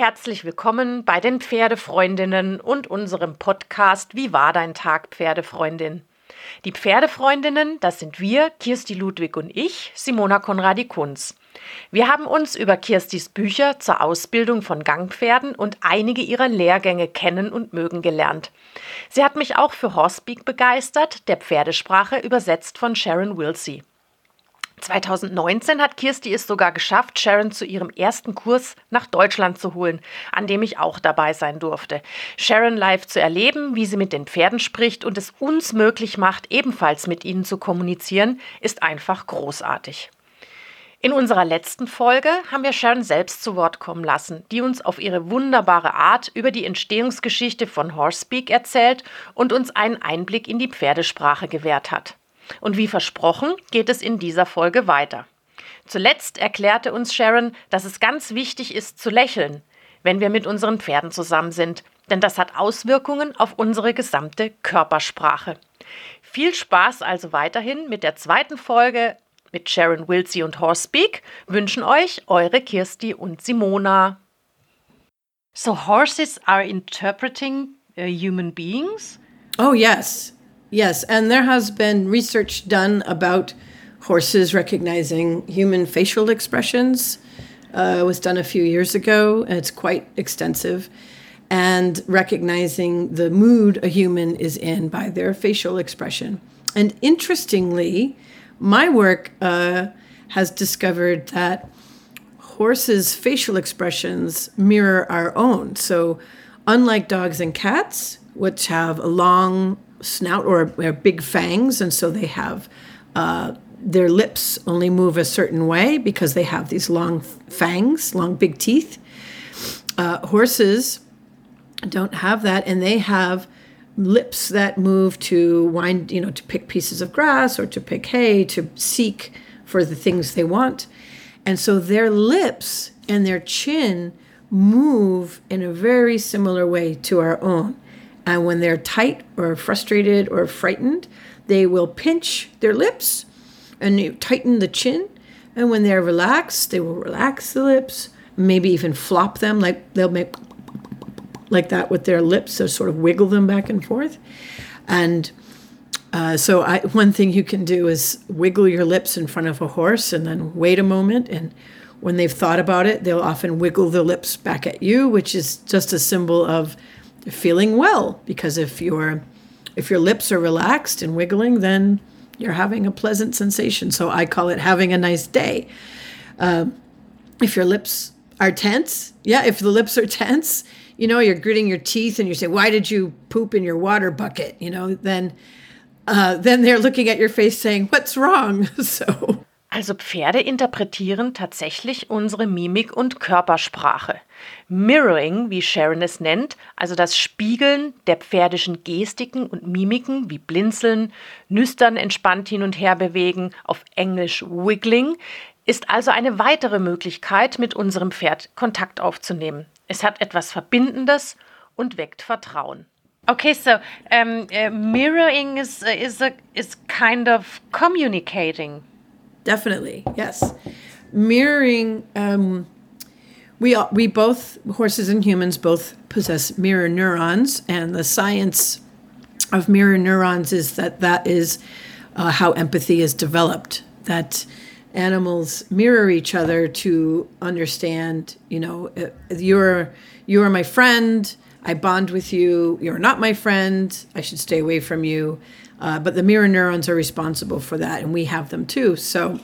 herzlich willkommen bei den Pferdefreundinnen und unserem Podcast Wie war dein Tag, Pferdefreundin? Die Pferdefreundinnen, das sind wir, Kirsti Ludwig und ich, Simona Konradi Kunz. Wir haben uns über Kirstis Bücher zur Ausbildung von Gangpferden und einige ihrer Lehrgänge kennen und mögen gelernt. Sie hat mich auch für Horsepeak begeistert, der Pferdesprache übersetzt von Sharon Wilsey. 2019 hat Kirsti es sogar geschafft, Sharon zu ihrem ersten Kurs nach Deutschland zu holen, an dem ich auch dabei sein durfte. Sharon live zu erleben, wie sie mit den Pferden spricht und es uns möglich macht, ebenfalls mit ihnen zu kommunizieren, ist einfach großartig. In unserer letzten Folge haben wir Sharon selbst zu Wort kommen lassen, die uns auf ihre wunderbare Art über die Entstehungsgeschichte von Horsepeak erzählt und uns einen Einblick in die Pferdesprache gewährt hat. Und wie versprochen geht es in dieser Folge weiter. Zuletzt erklärte uns Sharon, dass es ganz wichtig ist zu lächeln, wenn wir mit unseren Pferden zusammen sind, denn das hat Auswirkungen auf unsere gesamte Körpersprache. Viel Spaß also weiterhin mit der zweiten Folge mit Sharon Wilsey und Horsepeak wünschen euch eure Kirsti und Simona. So horses are interpreting uh, human beings? Oh yes. Yes, and there has been research done about horses recognizing human facial expressions. Uh, it was done a few years ago, and it's quite extensive. And recognizing the mood a human is in by their facial expression. And interestingly, my work uh, has discovered that horses' facial expressions mirror our own. So, unlike dogs and cats, which have a long snout or, or big fangs, and so they have uh, their lips only move a certain way because they have these long fangs, long big teeth. Uh, horses don't have that, and they have lips that move to wind, you know, to pick pieces of grass or to pick hay, to seek for the things they want. And so their lips and their chin move in a very similar way to our own. And when they're tight or frustrated or frightened, they will pinch their lips and tighten the chin. And when they're relaxed, they will relax the lips, maybe even flop them, like they'll make like that with their lips, so sort of wiggle them back and forth. And uh, so I, one thing you can do is wiggle your lips in front of a horse and then wait a moment. And when they've thought about it, they'll often wiggle their lips back at you, which is just a symbol of feeling well. Because if your if your lips are relaxed and wiggling, then you're having a pleasant sensation. So I call it having a nice day. Uh, if your lips are tense, yeah, if the lips are tense, you know, you're gritting your teeth and you say, "Why did you poop in your water bucket?" You know, then uh, then they're looking at your face saying, "What's wrong?" so. Also Pferde interpretieren tatsächlich unsere Mimik und Körpersprache. Mirroring, wie Sharon es nennt, also das Spiegeln der pferdischen Gestiken und Mimiken wie Blinzeln, nüstern entspannt hin und her bewegen, auf Englisch Wiggling, ist also eine weitere Möglichkeit, mit unserem Pferd Kontakt aufzunehmen. Es hat etwas Verbindendes und weckt Vertrauen. Okay, so um, uh, mirroring is uh, is a is kind of communicating. Definitely, yes. Mirroring. Um, we we both horses and humans both possess mirror neurons, and the science of mirror neurons is that that is uh, how empathy is developed. That animals mirror each other to understand you know uh, you're you're my friend i bond with you you're not my friend i should stay away from you uh, but the mirror neurons are responsible for that and we have them too so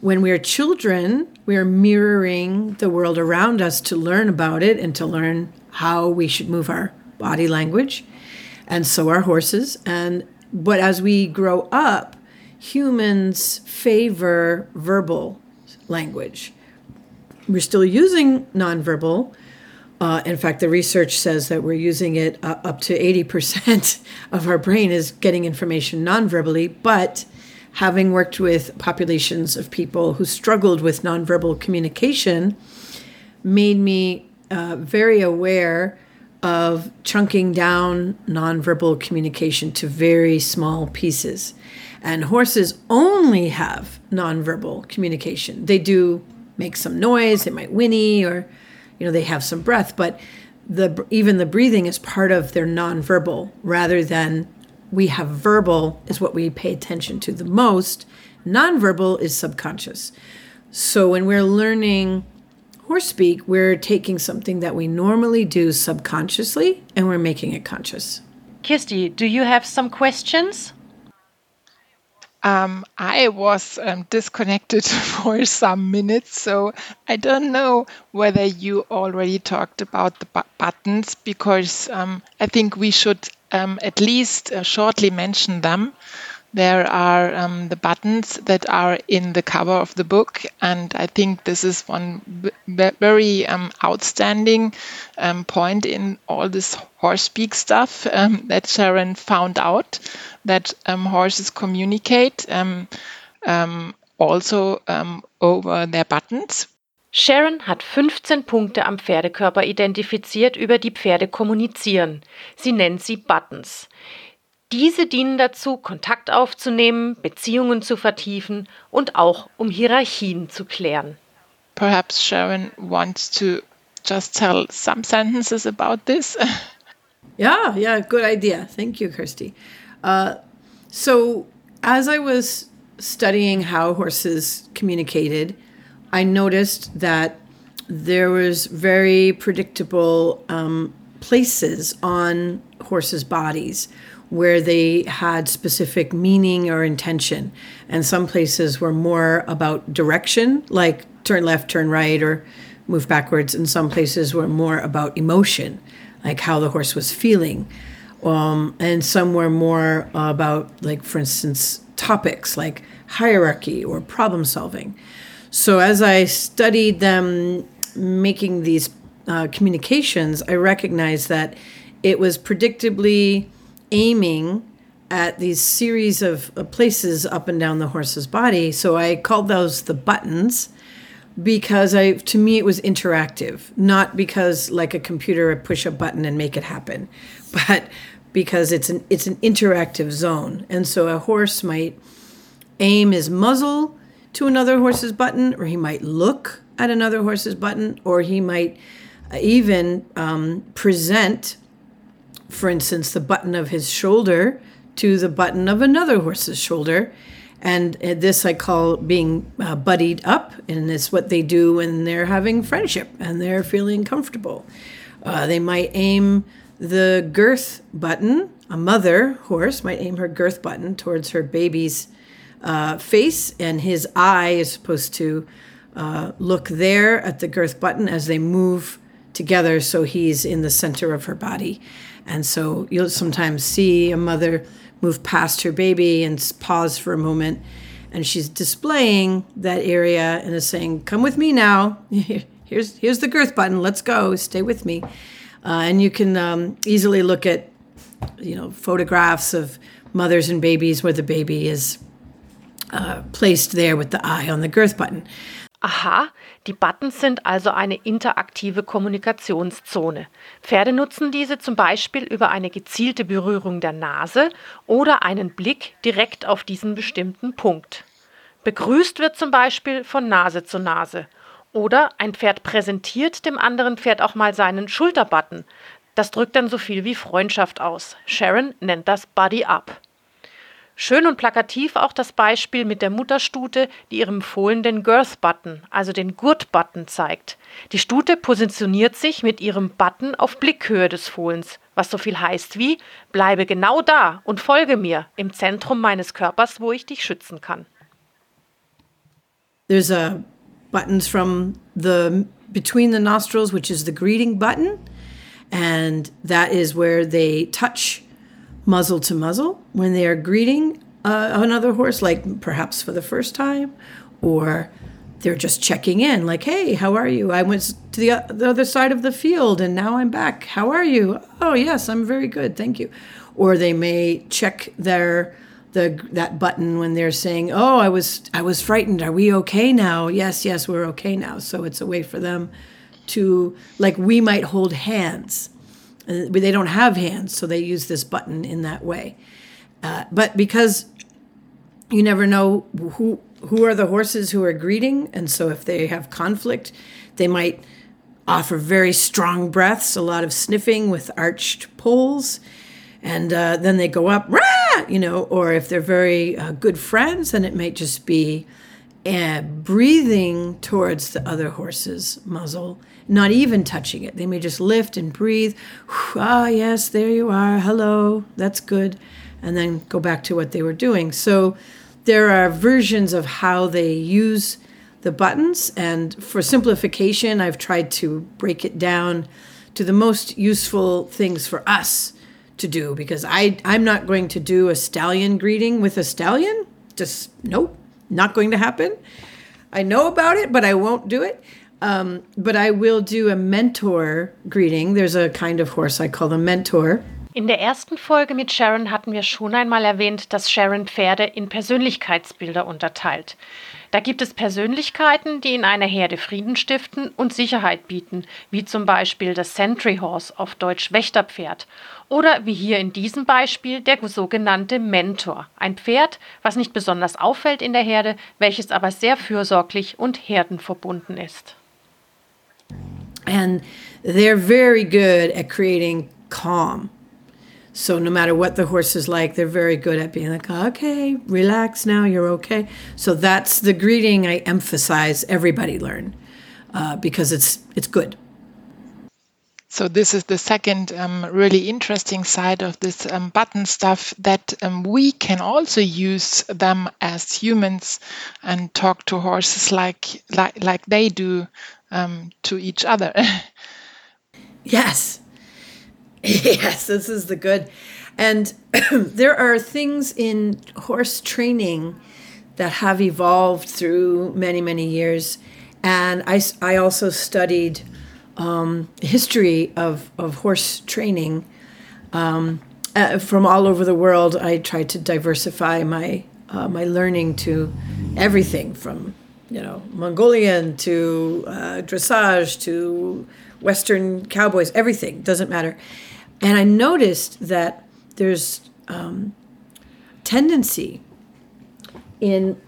when we're children we're mirroring the world around us to learn about it and to learn how we should move our body language and so are horses and but as we grow up humans favor verbal language. We're still using nonverbal. Uh, in fact, the research says that we're using it uh, up to 80% of our brain is getting information nonverbally. But having worked with populations of people who struggled with nonverbal communication, made me uh, very aware of chunking down nonverbal communication to very small pieces. And horses only have nonverbal communication. They do make some noise, they might whinny or, you know they have some breath, but the even the breathing is part of their nonverbal rather than we have verbal is what we pay attention to the most. Nonverbal is subconscious. So when we're learning horse speak, we're taking something that we normally do subconsciously and we're making it conscious. Kirsti do you have some questions? Um, I was um, disconnected for some minutes, so I don't know whether you already talked about the bu- buttons because um, I think we should um, at least uh, shortly mention them. There are um, the buttons that are in the cover of the book, and I think this is one very um, outstanding um, point in all this horse speak stuff um, that Sharon found out that um, horses communicate um, also over their buttons. Sharon hat 15 Punkte am Pferdekörper identifiziert, über die Pferde kommunizieren. Sie nennt sie Buttons. Diese dienen dazu, Kontakt aufzunehmen, Beziehungen zu vertiefen und auch um Hierarchien zu klären. Perhaps Sharon wants to just tell some sentences about this. yeah, yeah, good idea. Thank you, Kirsti. Uh, so, as I was studying how horses communicated, I noticed that there was very predictable um, places on horses' bodies where they had specific meaning or intention. And some places were more about direction, like turn left, turn right, or move backwards. And some places were more about emotion, like how the horse was feeling. Um, and some were more about, like, for instance, topics like hierarchy or problem solving. So as I studied them making these uh, communications, I recognized that it was predictably aiming at these series of, places up and down the horse's body. So I called those the buttons because I to me it was interactive, not because like a computer I push a button and make it happen, but because it's an it's an interactive zone. And so a horse might aim his muzzle to another horse's button, or he might look at another horse's button, or he might even um, present for instance, the button of his shoulder to the button of another horse's shoulder. And uh, this I call being uh, buddied up, and it's what they do when they're having friendship and they're feeling comfortable. Uh, they might aim the girth button. A mother horse might aim her girth button towards her baby's uh, face, and his eye is supposed to uh, look there at the girth button as they move together, so he's in the center of her body. And so you'll sometimes see a mother move past her baby and pause for a moment. And she's displaying that area and is saying, Come with me now. Here's, here's the girth button. Let's go. Stay with me. Uh, and you can um, easily look at, you know, photographs of mothers and babies where the baby is uh, placed there with the eye on the girth button. Aha, die Buttons sind also eine interaktive Kommunikationszone. Pferde nutzen diese zum Beispiel über eine gezielte Berührung der Nase oder einen Blick direkt auf diesen bestimmten Punkt. Begrüßt wird zum Beispiel von Nase zu Nase. Oder ein Pferd präsentiert dem anderen Pferd auch mal seinen Schulterbutton. Das drückt dann so viel wie Freundschaft aus. Sharon nennt das Buddy Up. Schön und plakativ auch das Beispiel mit der Mutterstute, die ihrem Fohlen den Girth-Button, also den Gurt-Button zeigt. Die Stute positioniert sich mit ihrem Button auf Blickhöhe des Fohlens, was so viel heißt wie bleibe genau da und folge mir im Zentrum meines Körpers, wo ich dich schützen kann. There's a buttons from the between the nostrils, which is the greeting button, and that is where they touch muzzle to muzzle when they are greeting uh, another horse, like perhaps for the first time, or they're just checking in, like, hey, how are you? I went to the, the other side of the field and now I'm back. How are you? Oh, yes, I'm very good. Thank you. Or they may check their the that button when they're saying, "Oh, I was I was frightened. Are we okay now?" Yes, yes, we're okay now. So it's a way for them to like we might hold hands uh, they don't have hands, so they use this button in that way. Uh, but because you never know who who are the horses who are greeting, and so if they have conflict, they might offer very strong breaths, a lot of sniffing with arched poles. And uh, then they go up, Rah! you know, or if they're very uh, good friends, then it might just be uh, breathing towards the other horse's muzzle, not even touching it. They may just lift and breathe. Ah, yes, there you are. Hello, that's good. And then go back to what they were doing. So there are versions of how they use the buttons. And for simplification, I've tried to break it down to the most useful things for us to do because I, I'm not going to do a stallion greeting with a stallion. Just nope, not going to happen. I know about it, but I won't do it. Um, but I will do a mentor greeting. There's a kind of horse I call the mentor. In der ersten Folge mit Sharon hatten wir schon einmal erwähnt, dass Sharon Pferde in Persönlichkeitsbilder unterteilt. Da gibt es Persönlichkeiten, die in einer Herde Frieden stiften und Sicherheit bieten, wie zum Beispiel das Sentry Horse auf Deutsch Wächterpferd oder wie hier in diesem Beispiel der sogenannte Mentor, ein Pferd, was nicht besonders auffällt in der Herde, welches aber sehr fürsorglich und herdenverbunden ist. And they're very good at creating calm. So no matter what the horse is like, they're very good at being like, okay, relax now, you're okay. So that's the greeting I emphasize everybody learn uh, because it's it's good. So this is the second um, really interesting side of this um, button stuff that um, we can also use them as humans and talk to horses like like like they do um, to each other. yes, yes, this is the good. And there are things in horse training that have evolved through many, many years. And I, I also studied um, history of, of horse training um, uh, from all over the world. I tried to diversify my, uh, my learning to everything from you know Mongolian to uh, dressage to Western cowboys, everything doesn't matter. And I noticed that there's um, tendency in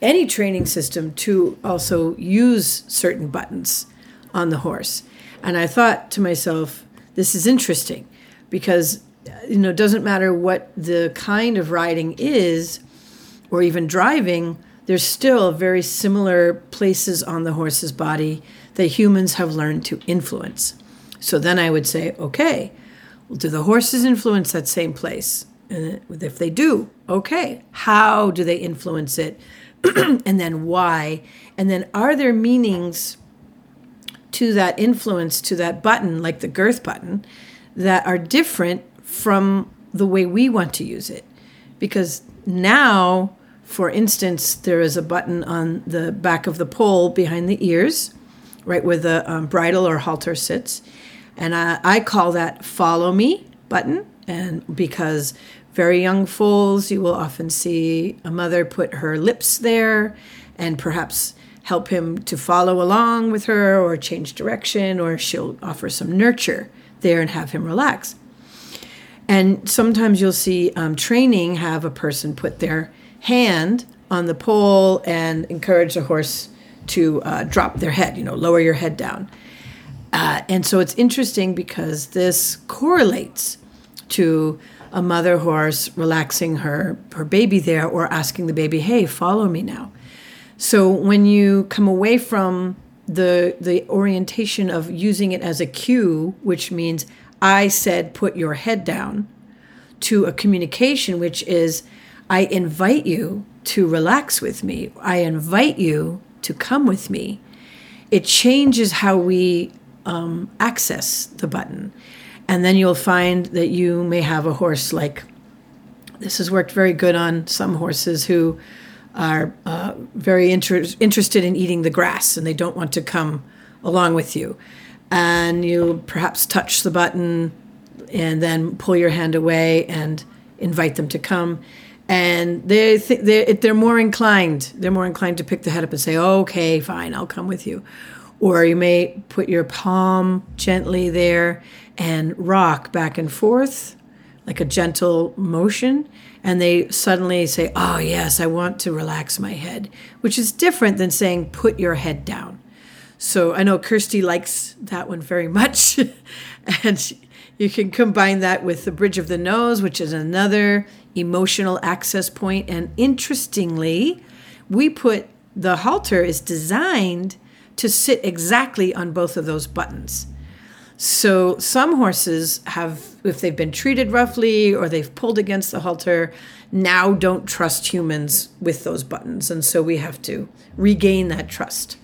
any training system to also use certain buttons on the horse. And I thought to myself, this is interesting because you know it doesn't matter what the kind of riding is or even driving there's still very similar places on the horse's body that humans have learned to influence so then i would say okay well, do the horses influence that same place? And if they do, okay, how do they influence it? and then why? And then are there meanings to that influence, to that button, like the girth button, that are different from the way we want to use it? Because now, for instance, there is a button on the back of the poll behind the ears, right where the um, bridle or halter sits. And I, I call that follow me button. And because very young foals, you will often see a mother put her lips there and perhaps help him to follow along with her or change direction, or she'll offer some nurture there and have him relax. And sometimes you'll see um, training have a person put their hand on the poll and encourage the horse to uh, drop their head, you know, lower your head down. Uh, and so it's interesting because this correlates to a mother horse relaxing her, her baby there or asking the baby, hey, follow me now. So when you come away from the, the orientation of using it as a cue, which means I said, put your head down, to a communication, which is, I invite you to relax with me. I invite you to come with me. It changes how we um, access the button. And then you'll find that you may have a horse like this has worked very good on some horses who are uh, very inter- interested in eating the grass and they don't want to come along with you. And you perhaps touch the button and then pull your hand away and invite them to come. And they th- they're, they're more inclined. They're more inclined to pick the head up and say, "Okay, fine, I'll come with you." Or you may put your palm gently there and rock back and forth like a gentle motion. And they suddenly say, Oh, yes, I want to relax my head, which is different than saying, Put your head down. So I know Kirsti likes that one very much. and you can combine that with the bridge of the nose, which is another emotional access point. And interestingly, we put the halter is designed to sit exactly on both of those buttons. So some horses have, if they've been treated roughly or they've pulled against the halter, now don't trust humans with those buttons. And so we have to regain that trust.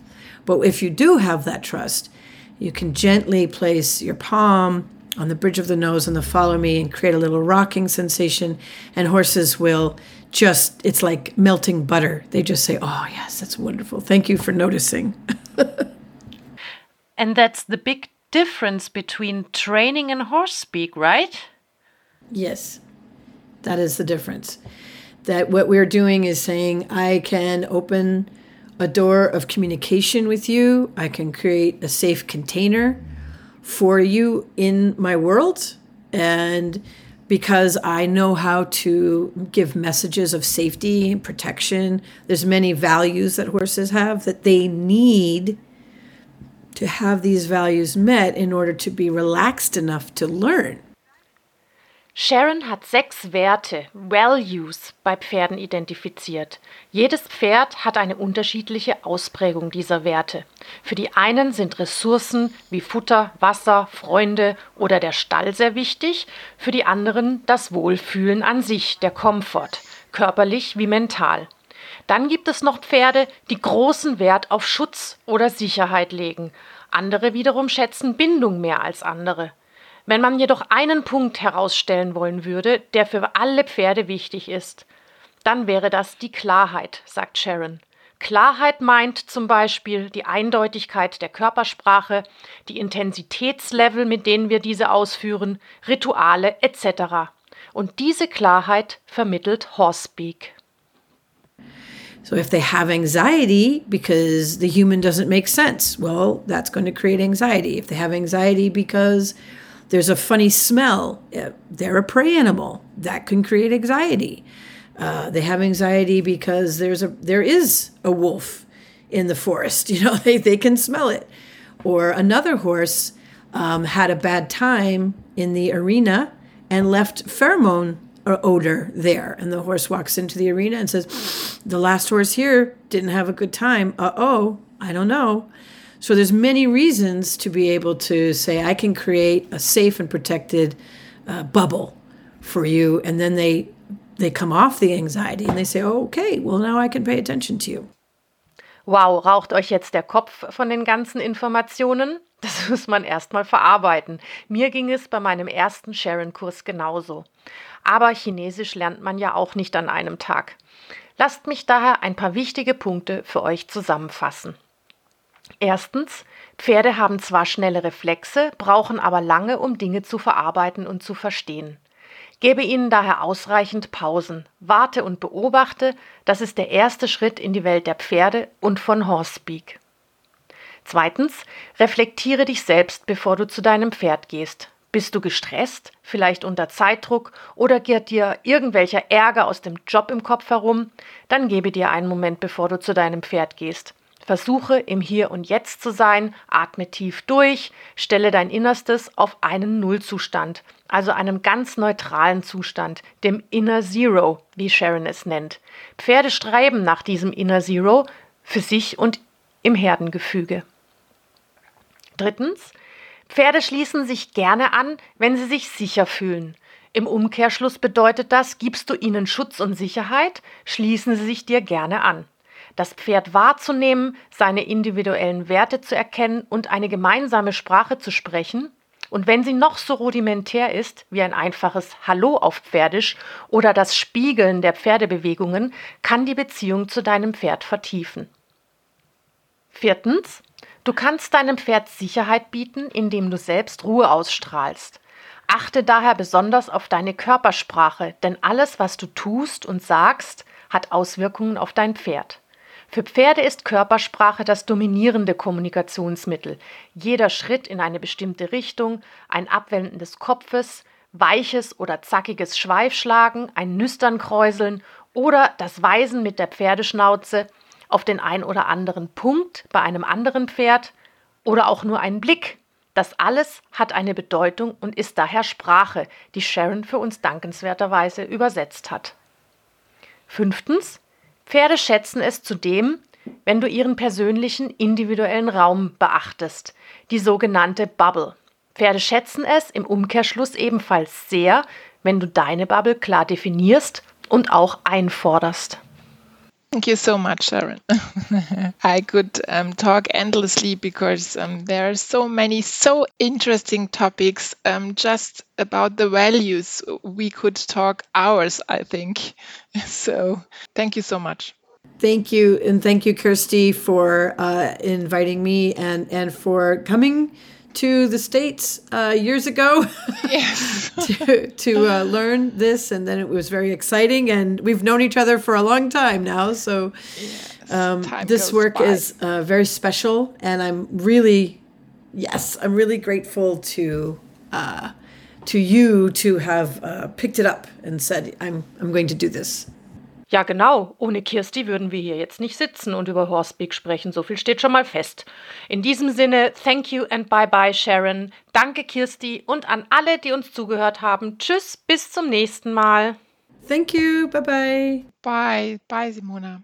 But if you do have that trust, you can gently place your palm on the bridge of the nose and the follow me and create a little rocking sensation. And horses will just, it's like melting butter. They just say, Oh, yes, that's wonderful. Thank you for noticing. and that's the big difference between training and horse speak, right? Yes, that is the difference. That what we're doing is saying, I can open a door of communication with you, I can create a safe container for you in my world. And because I know how to give messages of safety and protection, there's many values that horses have that they need to have these values met in order to be relaxed enough to learn. Sharon hat sechs Werte, Values, bei Pferden identifiziert. Jedes Pferd hat eine unterschiedliche Ausprägung dieser Werte. Für die einen sind Ressourcen wie Futter, Wasser, Freunde oder der Stall sehr wichtig, für die anderen das Wohlfühlen an sich, der Komfort, körperlich wie mental. Dann gibt es noch Pferde, die großen Wert auf Schutz oder Sicherheit legen. Andere wiederum schätzen Bindung mehr als andere. Wenn man jedoch einen Punkt herausstellen wollen würde, der für alle Pferde wichtig ist, dann wäre das die Klarheit, sagt Sharon. Klarheit meint zum Beispiel die Eindeutigkeit der Körpersprache, die Intensitätslevel, mit denen wir diese ausführen, Rituale etc. Und diese Klarheit vermittelt Horsepeak. So if they have anxiety because the human doesn't make sense, well, that's going to create anxiety. If they have anxiety because there's a funny smell. They're a prey animal that can create anxiety. Uh, they have anxiety because there's a there is a wolf in the forest. You know, they they can smell it. Or another horse um, had a bad time in the arena and left pheromone or odor there. And the horse walks into the arena and says, "The last horse here didn't have a good time. Uh oh, I don't know." So there's many reasons to be able to say I can create a safe and protected uh, bubble for you, and then they they come off the anxiety and they say, oh, okay, well now I can pay attention to you. Wow, raucht euch jetzt der Kopf von den ganzen Informationen? Das muss man erstmal verarbeiten. Mir ging es bei meinem ersten Sharon-Kurs genauso. Aber Chinesisch lernt man ja auch nicht an einem Tag. Lasst mich daher ein paar wichtige Punkte für euch zusammenfassen. Erstens, Pferde haben zwar schnelle Reflexe, brauchen aber lange, um Dinge zu verarbeiten und zu verstehen. Gebe ihnen daher ausreichend Pausen, warte und beobachte, das ist der erste Schritt in die Welt der Pferde und von Horsepeak. Zweitens, reflektiere dich selbst, bevor du zu deinem Pferd gehst. Bist du gestresst, vielleicht unter Zeitdruck oder geht dir irgendwelcher Ärger aus dem Job im Kopf herum? Dann gebe dir einen Moment, bevor du zu deinem Pferd gehst. Versuche im Hier und Jetzt zu sein, atme tief durch, stelle dein Innerstes auf einen Nullzustand, also einem ganz neutralen Zustand, dem Inner Zero, wie Sharon es nennt. Pferde streiben nach diesem Inner Zero für sich und im Herdengefüge. Drittens, Pferde schließen sich gerne an, wenn sie sich sicher fühlen. Im Umkehrschluss bedeutet das, gibst du ihnen Schutz und Sicherheit, schließen sie sich dir gerne an das Pferd wahrzunehmen, seine individuellen Werte zu erkennen und eine gemeinsame Sprache zu sprechen, und wenn sie noch so rudimentär ist, wie ein einfaches Hallo auf Pferdisch oder das Spiegeln der Pferdebewegungen, kann die Beziehung zu deinem Pferd vertiefen. Viertens, du kannst deinem Pferd Sicherheit bieten, indem du selbst Ruhe ausstrahlst. Achte daher besonders auf deine Körpersprache, denn alles, was du tust und sagst, hat Auswirkungen auf dein Pferd. Für Pferde ist Körpersprache das dominierende Kommunikationsmittel. Jeder Schritt in eine bestimmte Richtung, ein Abwenden des Kopfes, weiches oder zackiges Schweifschlagen, ein Nüsternkräuseln oder das Weisen mit der Pferdeschnauze auf den ein oder anderen Punkt bei einem anderen Pferd, oder auch nur einen Blick. Das alles hat eine Bedeutung und ist daher Sprache, die Sharon für uns dankenswerterweise übersetzt hat. Fünftens. Pferde schätzen es zudem, wenn du ihren persönlichen individuellen Raum beachtest, die sogenannte Bubble. Pferde schätzen es im Umkehrschluss ebenfalls sehr, wenn du deine Bubble klar definierst und auch einforderst. Thank you so much, Sharon. I could um, talk endlessly because um, there are so many so interesting topics um, just about the values. We could talk hours, I think. So, thank you so much. Thank you, and thank you, Kirsti, for uh, inviting me and and for coming to the states uh, years ago Yes. to to uh, learn this, and then it was very exciting. And we've known each other for a long time now, so um, this work by. is uh, very special, and I'm really, yes, I'm really grateful to uh, to you to have uh, picked it up and said, I'm I'm going to do this. Ja, genau. Ohne Kirsti würden wir hier jetzt nicht sitzen und über Horsepeak sprechen. So viel steht schon mal fest. In diesem Sinne, thank you and bye bye, Sharon. Danke, Kirsti. Und an alle, die uns zugehört haben. Tschüss, bis zum nächsten Mal. Thank you. Bye bye. Bye. Bye, Simona.